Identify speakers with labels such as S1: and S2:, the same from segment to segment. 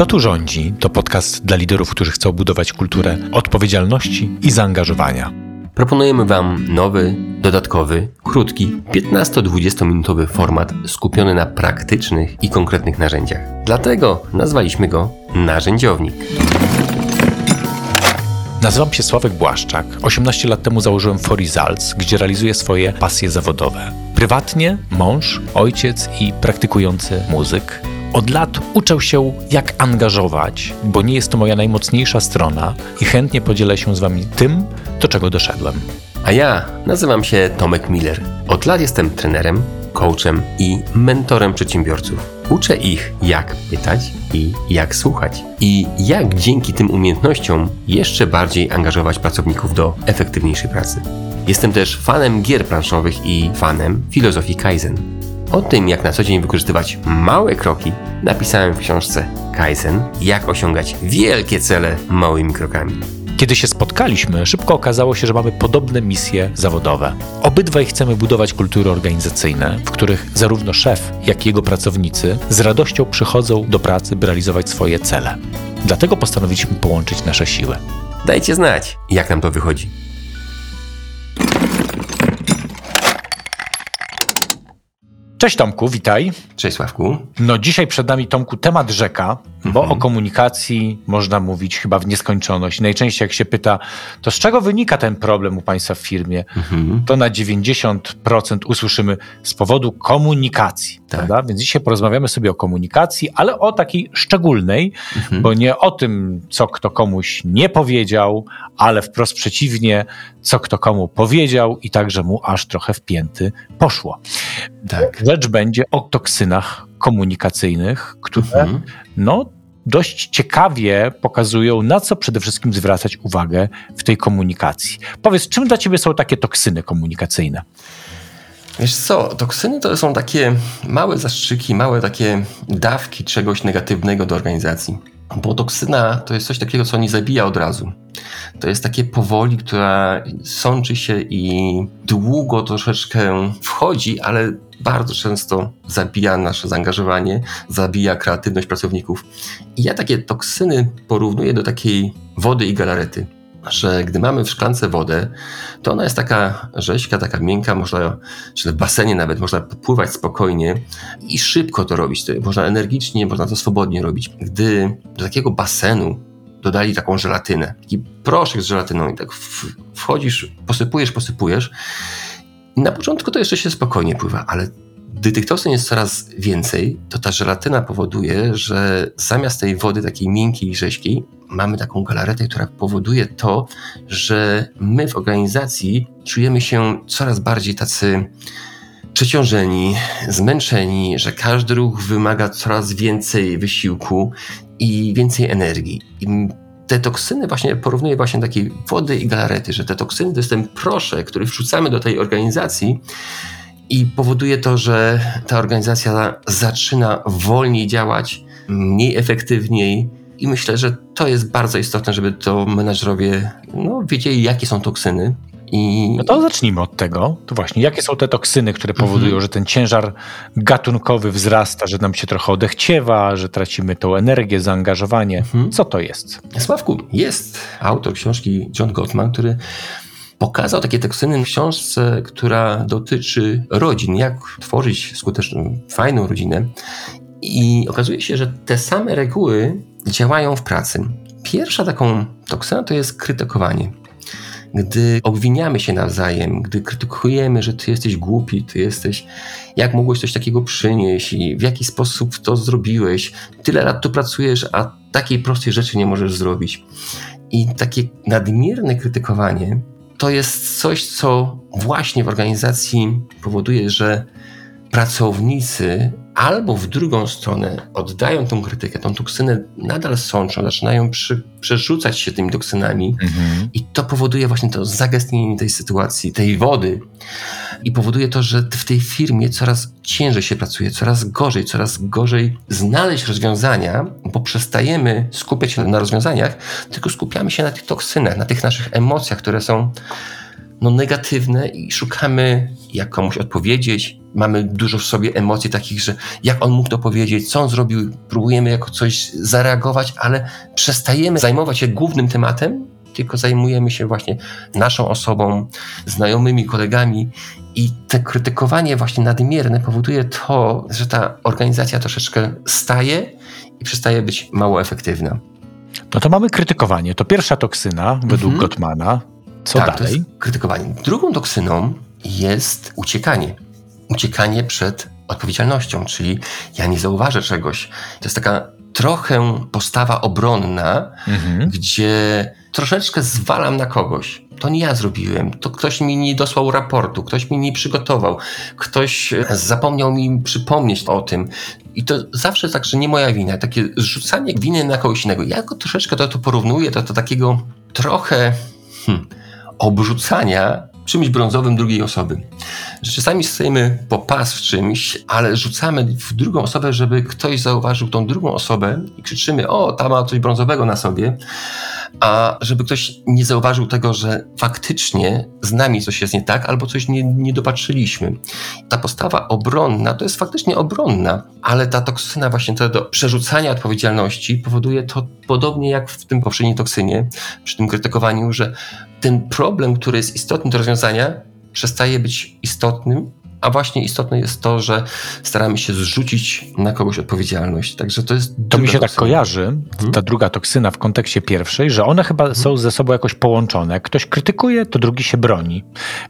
S1: Kto tu rządzi? To podcast dla liderów, którzy chcą budować kulturę odpowiedzialności i zaangażowania.
S2: Proponujemy Wam nowy, dodatkowy, krótki, 15-20 minutowy format skupiony na praktycznych i konkretnych narzędziach. Dlatego nazwaliśmy go Narzędziownik.
S1: Nazywam się Sławek Błaszczak. 18 lat temu założyłem For Results, gdzie realizuję swoje pasje zawodowe. Prywatnie mąż, ojciec i praktykujący muzyk. Od lat uczę się, jak angażować, bo nie jest to moja najmocniejsza strona i chętnie podzielę się z Wami tym, do czego doszedłem.
S2: A ja nazywam się Tomek Miller. Od lat jestem trenerem, coachem i mentorem przedsiębiorców. Uczę ich, jak pytać i jak słuchać. I jak dzięki tym umiejętnościom jeszcze bardziej angażować pracowników do efektywniejszej pracy. Jestem też fanem gier planszowych i fanem filozofii Kaizen. O tym, jak na co dzień wykorzystywać małe kroki, napisałem w książce Kaizen, jak osiągać wielkie cele małymi krokami.
S1: Kiedy się spotkaliśmy, szybko okazało się, że mamy podobne misje zawodowe. Obydwaj chcemy budować kultury organizacyjne, w których zarówno szef, jak i jego pracownicy z radością przychodzą do pracy, by realizować swoje cele. Dlatego postanowiliśmy połączyć nasze siły.
S2: Dajcie znać, jak nam to wychodzi.
S1: Cześć Tomku, witaj.
S2: Cześć Sławku.
S1: No dzisiaj przed nami Tomku temat rzeka, bo
S2: Mhm.
S1: o komunikacji można mówić chyba w nieskończoność. Najczęściej jak się pyta, to z czego wynika ten problem u Państwa w firmie,
S2: Mhm.
S1: to na 90% usłyszymy z powodu komunikacji.
S2: Tak.
S1: Prawda? Więc dzisiaj porozmawiamy sobie o komunikacji, ale o takiej szczególnej,
S2: Mhm.
S1: bo nie o tym, co kto komuś nie powiedział, ale wprost przeciwnie, co kto komu powiedział i także mu aż trochę w pięty poszło.
S2: Tak.
S1: Rzecz będzie o toksynach komunikacyjnych, które
S2: Mhm.
S1: no, dość ciekawie pokazują, na co przede wszystkim zwracać uwagę w tej komunikacji. Powiedz, czym dla ciebie są takie toksyny komunikacyjne?
S2: Wiesz co, toksyny to są takie małe zastrzyki, małe takie dawki czegoś negatywnego do organizacji. Bo toksyna to jest coś takiego, co nie zabija od razu. To jest takie powoli, która sączy się i długo troszeczkę wchodzi, ale bardzo często zabija nasze zaangażowanie, zabija kreatywność pracowników. I ja takie toksyny porównuję do takiej wody i galarety. Że gdy mamy w szklance wodę, to ona jest taka rzeźka, taka miękka, można, czy w basenie nawet można pływać spokojnie i szybko to robić. Można energicznie, można to swobodnie robić. Gdy do takiego basenu dodali taką żelatynę, taki proszek z żelatyną i tak wchodzisz, posypujesz, posypujesz na początku to jeszcze się spokojnie pływa, ale gdy tych toksyn jest coraz więcej, to ta żelatyna powoduje, że zamiast tej wody takiej miękkiej i rzeźkiej, mamy taką galaretę, która powoduje to, że my w organizacji czujemy się coraz bardziej tacy przeciążeni, zmęczeni, że każdy ruch wymaga coraz więcej wysiłku i więcej energii. I te toksyny właśnie porównuję właśnie takiej wody i galarety, że te toksyny to jest ten proszek, który wrzucamy do tej organizacji i powoduje to, że ta organizacja zaczyna wolniej działać, mniej efektywniej. I myślę, że to jest bardzo istotne, żeby to menadżerowie no, wiedzieli, jakie są toksyny. I
S1: No to zacznijmy od tego. To właśnie, jakie są te toksyny, które powodują,
S2: Mhm.
S1: że ten ciężar gatunkowy wzrasta, że nam się trochę odechciewa, że tracimy tą energię, zaangażowanie.
S2: Mhm.
S1: Co to jest?
S2: Sławku, jest autor książki John Gottman, który pokazał takie toksyny w książce, która dotyczy rodzin, jak tworzyć skuteczną, fajną rodzinę. I okazuje się, że te same reguły działają w pracy. Pierwsza taką toksyną to jest krytykowanie. Gdy obwiniamy się nawzajem, gdy krytykujemy, że ty jesteś głupi, ty jesteś, jak mogłeś coś takiego przynieść i w jaki sposób to zrobiłeś, tyle lat tu pracujesz, a takiej prostej rzeczy nie możesz zrobić. I takie nadmierne krytykowanie to jest coś, co właśnie w organizacji powoduje, że pracownicy albo w drugą stronę oddają tą krytykę, tą toksynę nadal sączą, zaczynają przy, przerzucać się tymi toksynami i to powoduje właśnie to zagęstnienie tej sytuacji, tej wody. I powoduje to, że w tej firmie coraz ciężej się pracuje, coraz gorzej, coraz gorzej znaleźć rozwiązania, bo przestajemy skupiać się na rozwiązaniach, tylko skupiamy się na tych toksynach, na tych naszych emocjach, które są no, negatywne i szukamy, jak komuś odpowiedzieć, mamy dużo w sobie emocji takich, że jak on mógł to powiedzieć, co on zrobił, próbujemy jako coś zareagować, ale przestajemy zajmować się głównym tematem, tylko zajmujemy się właśnie naszą osobą, znajomymi, kolegami i te krytykowanie właśnie nadmierne powoduje to, że ta organizacja troszeczkę staje i przestaje być mało efektywna.
S1: No to mamy krytykowanie. To pierwsza toksyna według
S2: Mhm.
S1: Gottmana. Co
S2: tak, To
S1: dalej?
S2: krytykowanie. Drugą toksyną jest uciekanie. Uciekanie przed odpowiedzialnością, czyli ja nie zauważę czegoś. To jest taka trochę postawa obronna,
S1: Mhm.
S2: gdzie troszeczkę zwalam na kogoś. To nie ja zrobiłem, to ktoś mi nie dosłał raportu, ktoś mi nie przygotował, ktoś zapomniał mi przypomnieć o tym. I to zawsze tak, że nie moja wina, takie zrzucanie winy na kogoś innego. Ja go troszeczkę to, to porównuję do, do takiego trochę hmm, obrzucania czymś brązowym drugiej osoby. Że czasami stoimy po pas w czymś, ale rzucamy w drugą osobę, żeby ktoś zauważył tą drugą osobę i krzyczymy, o, ta ma coś brązowego na sobie, a żeby ktoś nie zauważył tego, że faktycznie z nami coś jest nie tak, albo coś nie, nie dopatrzyliśmy. Ta postawa obronna to jest faktycznie obronna, ale ta toksyna właśnie to do przerzucania odpowiedzialności powoduje to podobnie jak w tym poprzedniej toksynie, przy tym krytykowaniu, że ten problem, który jest istotny do rozwiązania, przestaje być istotnym, a właśnie istotne jest to, że staramy się zrzucić na kogoś odpowiedzialność. Także to jest.
S1: To mi się tak
S2: toksyna.
S1: kojarzy,
S2: Mhm.
S1: ta druga toksyna w kontekście pierwszej, że one chyba są ze sobą jakoś połączone. Jak ktoś krytykuje, to drugi się broni.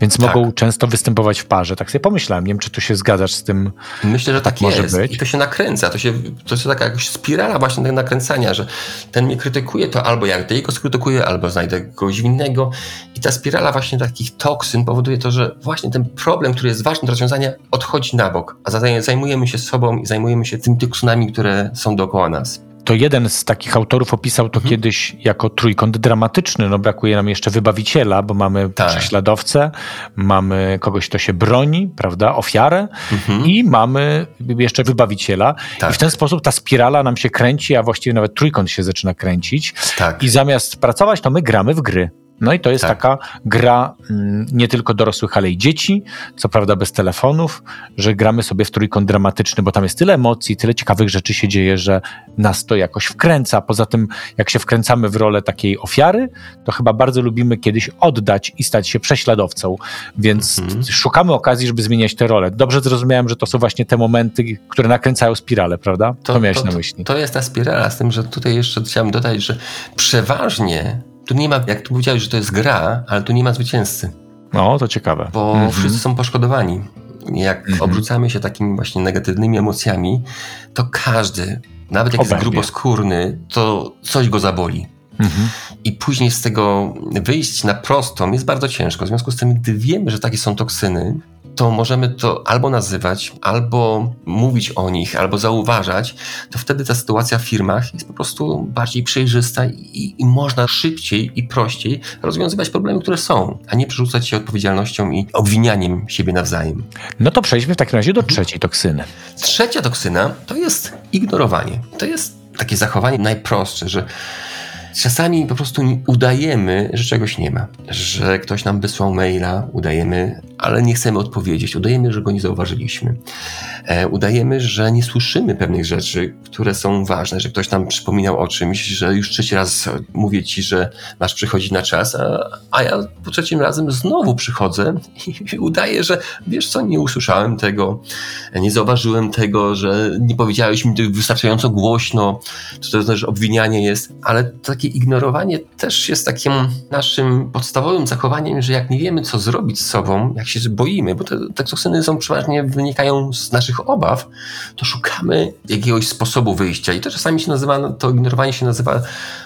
S1: Więc
S2: Tak.
S1: mogą często występować w parze. Tak sobie pomyślałem, nie wiem, czy tu się zgadzasz z tym.
S2: Myślę, że tak,
S1: może
S2: jest.
S1: być.
S2: I to się nakręca. To, się, to jest taka jakaś spirala właśnie tego nakręcania, że ten mnie krytykuje, to albo ja jego skrytykuję, albo znajdę kogoś innego. I ta spirala właśnie takich toksyn powoduje to, że właśnie ten problem, który jest ważny rozwiązania, odchodzi na bok. A zaj- zajmujemy się sobą i zajmujemy się tymi toksynami, które są dookoła nas.
S1: To jeden z takich autorów opisał to
S2: Mhm.
S1: kiedyś jako trójkąt dramatyczny. No brakuje nam jeszcze wybawiciela, bo mamy
S2: Tak.
S1: prześladowcę, mamy kogoś, kto się broni, prawda, ofiarę
S2: Mhm.
S1: i mamy jeszcze wybawiciela.
S2: Tak.
S1: I w ten sposób ta spirala nam się kręci, a właściwie nawet trójkąt się zaczyna kręcić.
S2: Tak.
S1: I zamiast pracować, to my gramy w gry. No i to jest
S2: Tak.
S1: taka gra mm, nie tylko dorosłych, ale i dzieci, co prawda bez telefonów, że gramy sobie w trójkąt dramatyczny, bo tam jest tyle emocji, tyle ciekawych rzeczy się dzieje, że nas to jakoś wkręca. Poza tym, jak się wkręcamy w rolę takiej ofiary, to chyba bardzo lubimy kiedyś oddać i stać się prześladowcą, więc
S2: Mhm.
S1: szukamy okazji, żeby zmieniać te role. Dobrze zrozumiałem, że to są właśnie te momenty, które nakręcają spiralę, prawda? To, miałeś na myśli.
S2: To jest ta spirala, z tym, że tutaj jeszcze chciałem dodać, że przeważnie tu nie ma, jak tu powiedziałeś, że to jest gra, ale tu nie ma zwycięzcy,
S1: No, to ciekawe.
S2: bo
S1: Mhm.
S2: wszyscy są poszkodowani. Jak
S1: Mhm.
S2: obrzucamy się takimi właśnie negatywnymi emocjami, to każdy, nawet jak jest gruboskórny, to coś go zaboli.
S1: Mhm.
S2: I później z tego wyjść na prostą jest bardzo ciężko. W związku z tym, gdy wiemy, że takie są toksyny, to możemy to albo nazywać, albo mówić o nich, albo zauważać, to wtedy ta sytuacja w firmach jest po prostu bardziej przejrzysta i, i można szybciej i prościej rozwiązywać problemy, które są, a nie przerzucać się odpowiedzialnością i obwinianiem siebie nawzajem.
S1: No to przejdźmy w takim razie do trzeciej toksyny.
S2: Trzecia toksyna to jest ignorowanie. To jest takie zachowanie najprostsze, że czasami po prostu udajemy, że czegoś nie ma. Że ktoś nam wysłał maila, udajemy, ale nie chcemy odpowiedzieć. Udajemy, że go nie zauważyliśmy. E, udajemy, że nie słyszymy pewnych rzeczy, które są ważne, że ktoś nam przypominał o czymś, że już trzeci raz mówię ci, że masz przychodzić na czas, a, a ja po trzecim razem znowu przychodzę i udaję, że wiesz co, nie usłyszałem tego, nie zauważyłem tego, że nie powiedziałeś mi tego wystarczająco głośno, to, to też obwinianie jest, ale takie ignorowanie też jest takim naszym podstawowym zachowaniem, że jak nie wiemy, co zrobić z sobą, jak się boimy, bo te, te toksyny są przeważnie wynikają z naszych obaw, to szukamy jakiegoś sposobu wyjścia i to czasami się nazywa, to ignorowanie się nazywa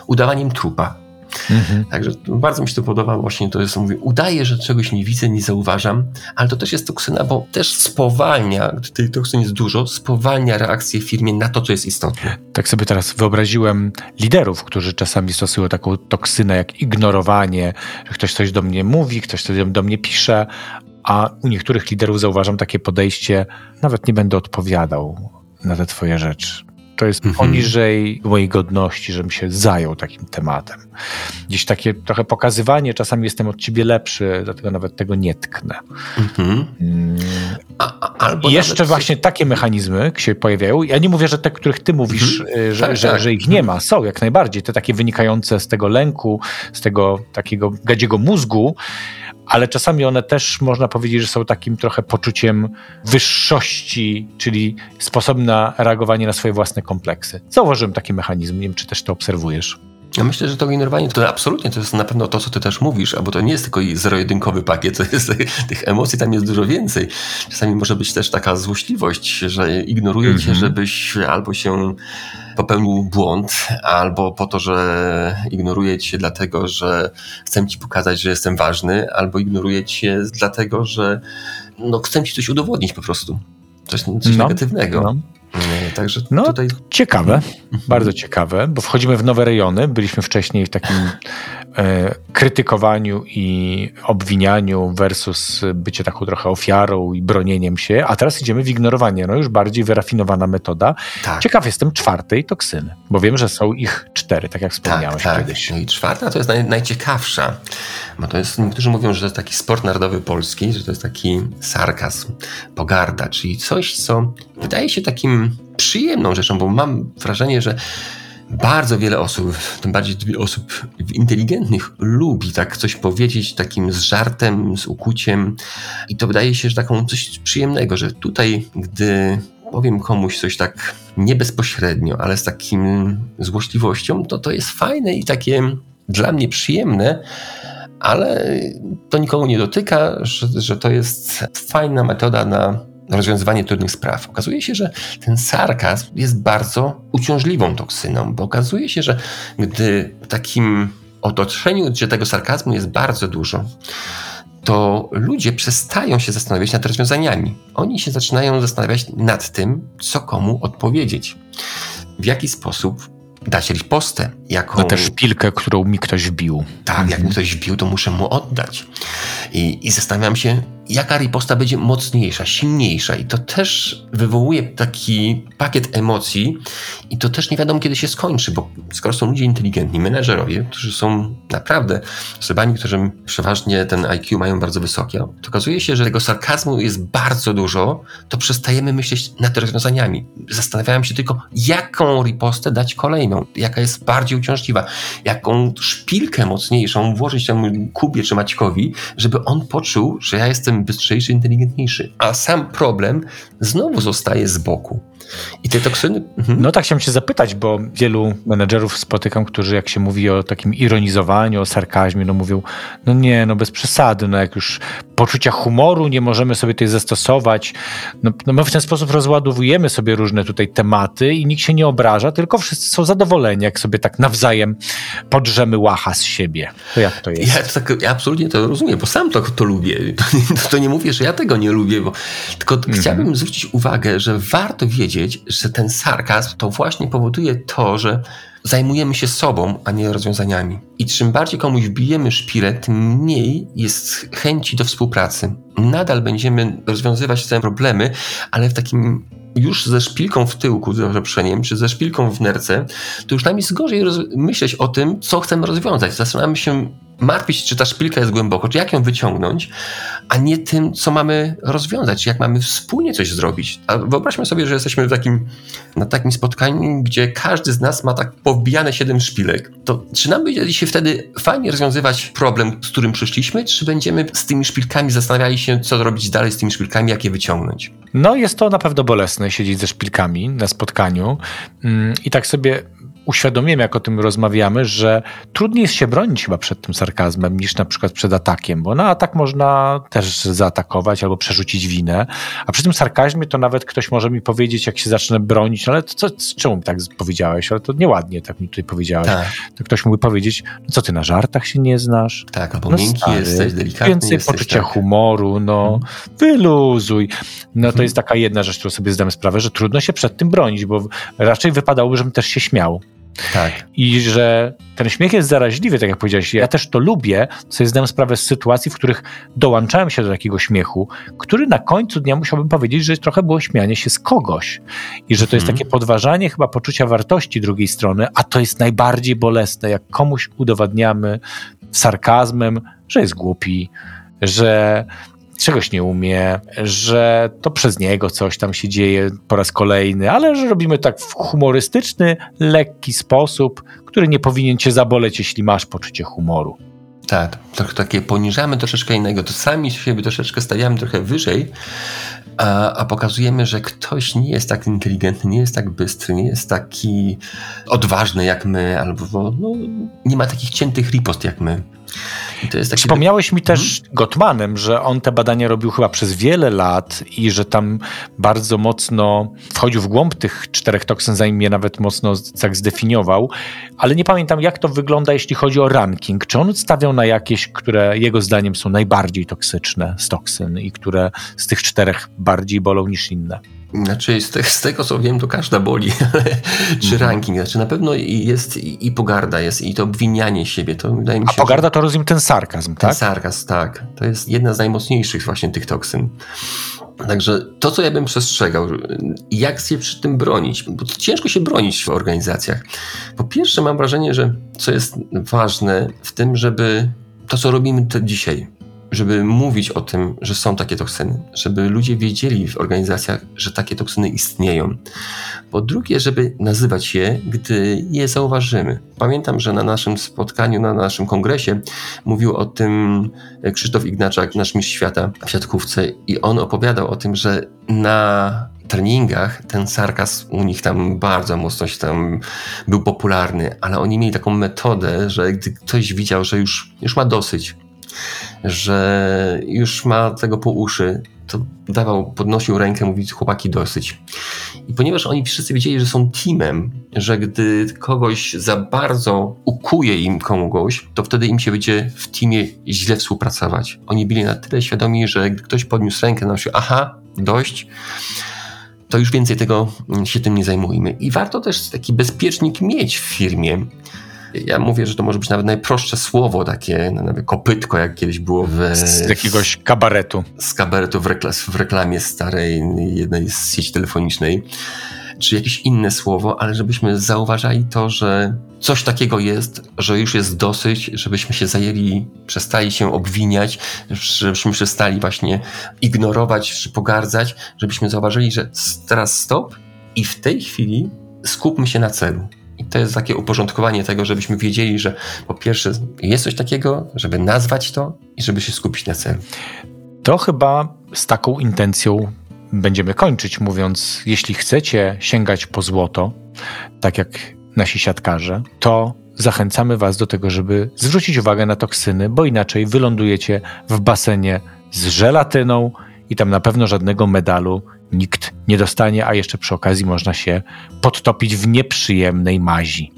S2: udawaniem trupa.
S1: Mhm.
S2: Także bardzo mi się to podoba właśnie, to jest, mówię, udaję, że czegoś nie widzę, nie zauważam, ale to też jest toksyna, bo też spowalnia, gdy tej toksyny jest dużo, spowalnia reakcję w firmie na to, co jest istotne.
S1: Tak sobie teraz wyobraziłem liderów, którzy czasami stosują taką toksynę jak ignorowanie, że ktoś coś do mnie mówi, ktoś coś do mnie pisze, a u niektórych liderów zauważam takie podejście, nawet nie będę odpowiadał na te twoje rzeczy. To jest
S2: Mhm.
S1: poniżej mojej godności, żebym się zajął takim tematem. Gdzieś takie trochę pokazywanie, czasami jestem od ciebie lepszy, dlatego nawet tego nie tknę.
S2: Mhm.
S1: Mm.
S2: A, albo
S1: I jeszcze właśnie takie mechanizmy się pojawiają. Ja nie mówię, że te, których ty mówisz, y, że,
S2: Tak,
S1: że,
S2: tak.
S1: że ich nie ma. Są jak najbardziej. Te takie wynikające z tego lęku, z tego takiego gadziego mózgu, ale czasami one też można powiedzieć, że są takim trochę poczuciem wyższości, czyli sposobem na reagowanie na swoje własne kompleksy. Zauważyłem taki mechanizm. Nie wiem, czy też to obserwujesz.
S2: Ja myślę, że to generowanie to absolutnie to jest na pewno to, co ty też mówisz, albo to nie jest tylko zero-jedynkowy pakiet, to jest, tych emocji tam jest dużo więcej. Czasami może być też taka złośliwość, że ignoruje cię,
S1: Mhm.
S2: żebyś albo się popełnił błąd, albo po to, że ignoruje cię dlatego, że chcę ci pokazać, że jestem ważny, albo ignoruje cię dlatego, że no, chcę ci coś udowodnić po prostu. Coś, coś
S1: No,
S2: negatywnego.
S1: No.
S2: E, Także
S1: No,
S2: tutaj...
S1: Ciekawe, bardzo ciekawe, bo wchodzimy w nowe rejony. Byliśmy wcześniej w takim krytykowaniu i obwinianiu versus bycie taką trochę ofiarą i bronieniem się, a teraz idziemy w ignorowanie. No już bardziej wyrafinowana metoda.
S2: Tak.
S1: Ciekaw jestem czwartej toksyny, bo wiem, że są ich cztery, tak jak wspomniałeś
S2: tak, tak.
S1: kiedyś.
S2: No i czwarta to jest naj, najciekawsza, bo to jest, niektórzy mówią, że to jest taki sport narodowy polski, że to jest taki sarkazm, pogarda, czyli coś, co wydaje się takim przyjemną rzeczą, bo mam wrażenie, że bardzo wiele osób, tym bardziej osób inteligentnych, lubi tak coś powiedzieć takim z żartem, z ukuciem i to wydaje się, że taką coś przyjemnego, że tutaj, gdy powiem komuś coś tak nie bezpośrednio, ale z takim złośliwością, to to jest fajne i takie dla mnie przyjemne, ale to nikogo nie dotyka, że, że to jest fajna metoda na rozwiązywanie trudnych spraw. Okazuje się, że ten sarkazm jest bardzo uciążliwą toksyną, bo okazuje się, że gdy w takim otoczeniu, gdzie tego sarkazmu jest bardzo dużo, to ludzie przestają się zastanawiać nad rozwiązaniami. Oni się zaczynają zastanawiać nad tym, co komu odpowiedzieć. W jaki sposób dać ripostę, jaką...
S1: Na tę szpilkę, którą mi ktoś wbił.
S2: Tak, jak mi ktoś wbił, to muszę mu oddać. I, I zastanawiam się, jaka riposta będzie mocniejsza, silniejsza. I to też wywołuje taki pakiet emocji i to też nie wiadomo, kiedy się skończy, bo skoro są ludzie inteligentni, menedżerowie, którzy są naprawdę osobami, którzy przeważnie ten IQ mają bardzo wysokie, to okazuje się, że tego sarkazmu jest bardzo dużo, to przestajemy myśleć nad rozwiązaniami. Zastanawiałem się tylko, jaką ripostę dać kolejną, jaka jest bardziej uciążliwa, jaką szpilkę mocniejszą włożyć temu Kubie czy Maćkowi, żeby on poczuł, że ja jestem bystrzejszy, inteligentniejszy. A sam problem znowu zostaje z boku. I te toksyny... Mhm.
S1: No tak chciałem się zapytać, bo wielu menedżerów spotykam, którzy jak się mówi o takim ironizowaniu, o sarkazmie, no mówią, no nie, no bez przesady, no jak już poczucia humoru nie możemy sobie tutaj zastosować, no, no my w ten sposób rozładowujemy sobie różne tutaj tematy i nikt się nie obraża, tylko wszyscy są zadowoleni, jak sobie tak nawzajem podrzemy łacha z siebie. To jak to jest?
S2: Ja, tak, ja absolutnie to rozumiem, bo sam to, to lubię. To, to nie mówię, że ja tego nie lubię, bo tylko chciałbym zwrócić uwagę, że warto wiedzieć, że ten sarkazm to właśnie powoduje to, że zajmujemy się sobą, a nie rozwiązaniami. I czym bardziej komuś bijemy szpilę, tym mniej jest chęci do współpracy. Nadal będziemy rozwiązywać te problemy, ale w takim już ze szpilką w tyłku, za przeproszeniem, czy ze szpilką w nerce, to już nam jest gorzej myśleć o tym, co chcemy rozwiązać. Zaczynamy się martwić, czy ta szpilka jest głęboko, czy jak ją wyciągnąć, a nie tym, co mamy rozwiązać, jak mamy wspólnie coś zrobić. A wyobraźmy sobie, że jesteśmy w takim, na takim spotkaniu, gdzie każdy z nas ma tak powbijane siedem szpilek. To czy nam będzie się wtedy fajnie rozwiązywać problem, z którym przyszliśmy, czy będziemy z tymi szpilkami zastanawiali się, co robić dalej z tymi szpilkami, jak je wyciągnąć?
S1: No jest to na pewno bolesne, siedzieć ze szpilkami na spotkaniu Mm, i tak sobie uświadomiłem, jak o tym rozmawiamy, że trudniej jest się bronić chyba przed tym sarkazmem niż na przykład przed atakiem, bo na atak można też zaatakować albo przerzucić winę, a przy tym sarkazmie to nawet ktoś może mi powiedzieć, jak się zacznę bronić, no ale to co, czemu tak powiedziałeś, ale to nieładnie tak mi tutaj powiedziałeś.
S2: Tak,
S1: To ktoś mógłby powiedzieć, no co ty na żartach się nie znasz?
S2: tak, albo
S1: No
S2: miękki
S1: stary,
S2: jesteś, delikatny
S1: Więcej
S2: jesteś.
S1: poczucia
S2: tak.
S1: humoru, no wyluzuj. No to
S2: Mhm.
S1: jest taka jedna rzecz, którą sobie zdamy sprawę, że trudno się przed tym bronić, bo raczej wypadałoby, żebym też się śmiał.
S2: Tak.
S1: I że ten śmiech jest zaraźliwy, tak jak powiedziałeś. Ja też to lubię, sobie zdałem sprawę z sytuacji, w których dołączałem się do takiego śmiechu, który na końcu dnia musiałbym powiedzieć, że trochę było śmianie się z kogoś. I że to jest
S2: Mhm.
S1: takie podważanie chyba poczucia wartości drugiej strony, a to jest najbardziej bolesne, jak komuś udowadniamy sarkazmem, że jest głupi, że czegoś nie umie, że to przez niego coś tam się dzieje po raz kolejny, ale że robimy tak w humorystyczny, lekki sposób, który nie powinien cię zaboleć, jeśli masz poczucie humoru.
S2: Tak, trochę takie poniżamy troszeczkę innego, to sami siebie troszeczkę stawiamy trochę wyżej, a, a pokazujemy, że ktoś nie jest tak inteligentny, nie jest tak bystry, nie jest taki odważny jak my, albo no, nie ma takich ciętych ripost jak my.
S1: Wspomniałeś mi też Gottmanem, że on te badania robił chyba przez wiele lat i że tam bardzo mocno wchodził w głąb tych czterech toksyn, zanim je nawet mocno tak zdefiniował, ale nie pamiętam jak to wygląda, jeśli chodzi o ranking. Czy on stawiał na jakieś, które jego zdaniem są najbardziej toksyczne z toksyn i które z tych czterech bardziej bolą niż inne?
S2: Znaczy, z, te, z tego co wiem, to każda boli, czy
S1: Mhm.
S2: ranking. Znaczy, na pewno jest i, i pogarda jest, i to obwinianie siebie. To wydaje mi się,
S1: A pogarda to rozumiem ten sarkazm,
S2: Ten
S1: tak?
S2: sarkazm, tak. To jest jedna z najmocniejszych właśnie tych toksyn. Także to, co ja bym przestrzegał, jak się przy tym bronić, bo ciężko się bronić w organizacjach. Po pierwsze, mam wrażenie, że co jest ważne w tym, żeby to, co robimy dzisiaj, żeby mówić o tym, że są takie toksyny, żeby ludzie wiedzieli w organizacjach, że takie toksyny istnieją. Po drugie, żeby nazywać je, gdy je zauważymy. Pamiętam, że na naszym spotkaniu, na naszym kongresie mówił o tym Krzysztof Ignaczak, nasz mistrz świata w siatkówce i on opowiadał o tym, że na treningach ten sarkazm u nich tam bardzo mocno się tam był popularny, ale oni mieli taką metodę, że gdy ktoś widział, że już, już ma dosyć, że już ma tego po uszy, to dawał, podnosił rękę, mówił chłopaki dosyć. I ponieważ oni wszyscy wiedzieli, że są teamem, że gdy kogoś za bardzo ukuje im kogoś, to wtedy im się będzie w teamie źle współpracować. Oni byli na tyle świadomi, że gdy ktoś podniósł rękę, na się, aha, dość, to już więcej tego mm, się tym nie zajmujmy. I warto też taki bezpiecznik mieć w firmie. Ja mówię, że to może być nawet najprostsze słowo, takie no, nawet kopytko, jak kiedyś było w,
S1: Z jakiegoś kabaretu.
S2: z kabaretu w, rekla- w reklamie starej jednej z sieci telefonicznej, czy jakieś inne słowo, ale żebyśmy zauważali to, że coś takiego jest, że już jest dosyć, żebyśmy się zajęli, przestali się obwiniać, żebyśmy przestali właśnie ignorować czy pogardzać, żebyśmy zauważyli, że teraz stop i w tej chwili skupmy się na celu. I to jest takie uporządkowanie tego, żebyśmy wiedzieli, że po pierwsze jest coś takiego, żeby nazwać to i żeby się skupić na celu.
S1: To chyba z taką intencją będziemy kończyć, mówiąc, jeśli chcecie sięgać po złoto, tak jak nasi siatkarze, to zachęcamy Was do tego, żeby zwrócić uwagę na toksyny, bo inaczej wylądujecie w basenie z żelatyną i tam na pewno żadnego medalu nikt nie dostanie, a jeszcze przy okazji można się podtopić w nieprzyjemnej mazi.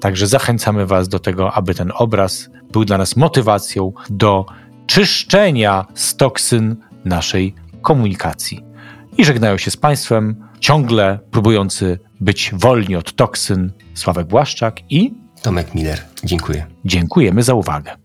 S1: Także zachęcamy Was do tego, aby ten obraz był dla nas motywacją do czyszczenia z toksyn naszej komunikacji. I żegnają się z Państwem ciągle próbujący być wolni od toksyn Sławek Błaszczak i
S2: Tomek Miller, dziękuję.
S1: dziękujemy za uwagę.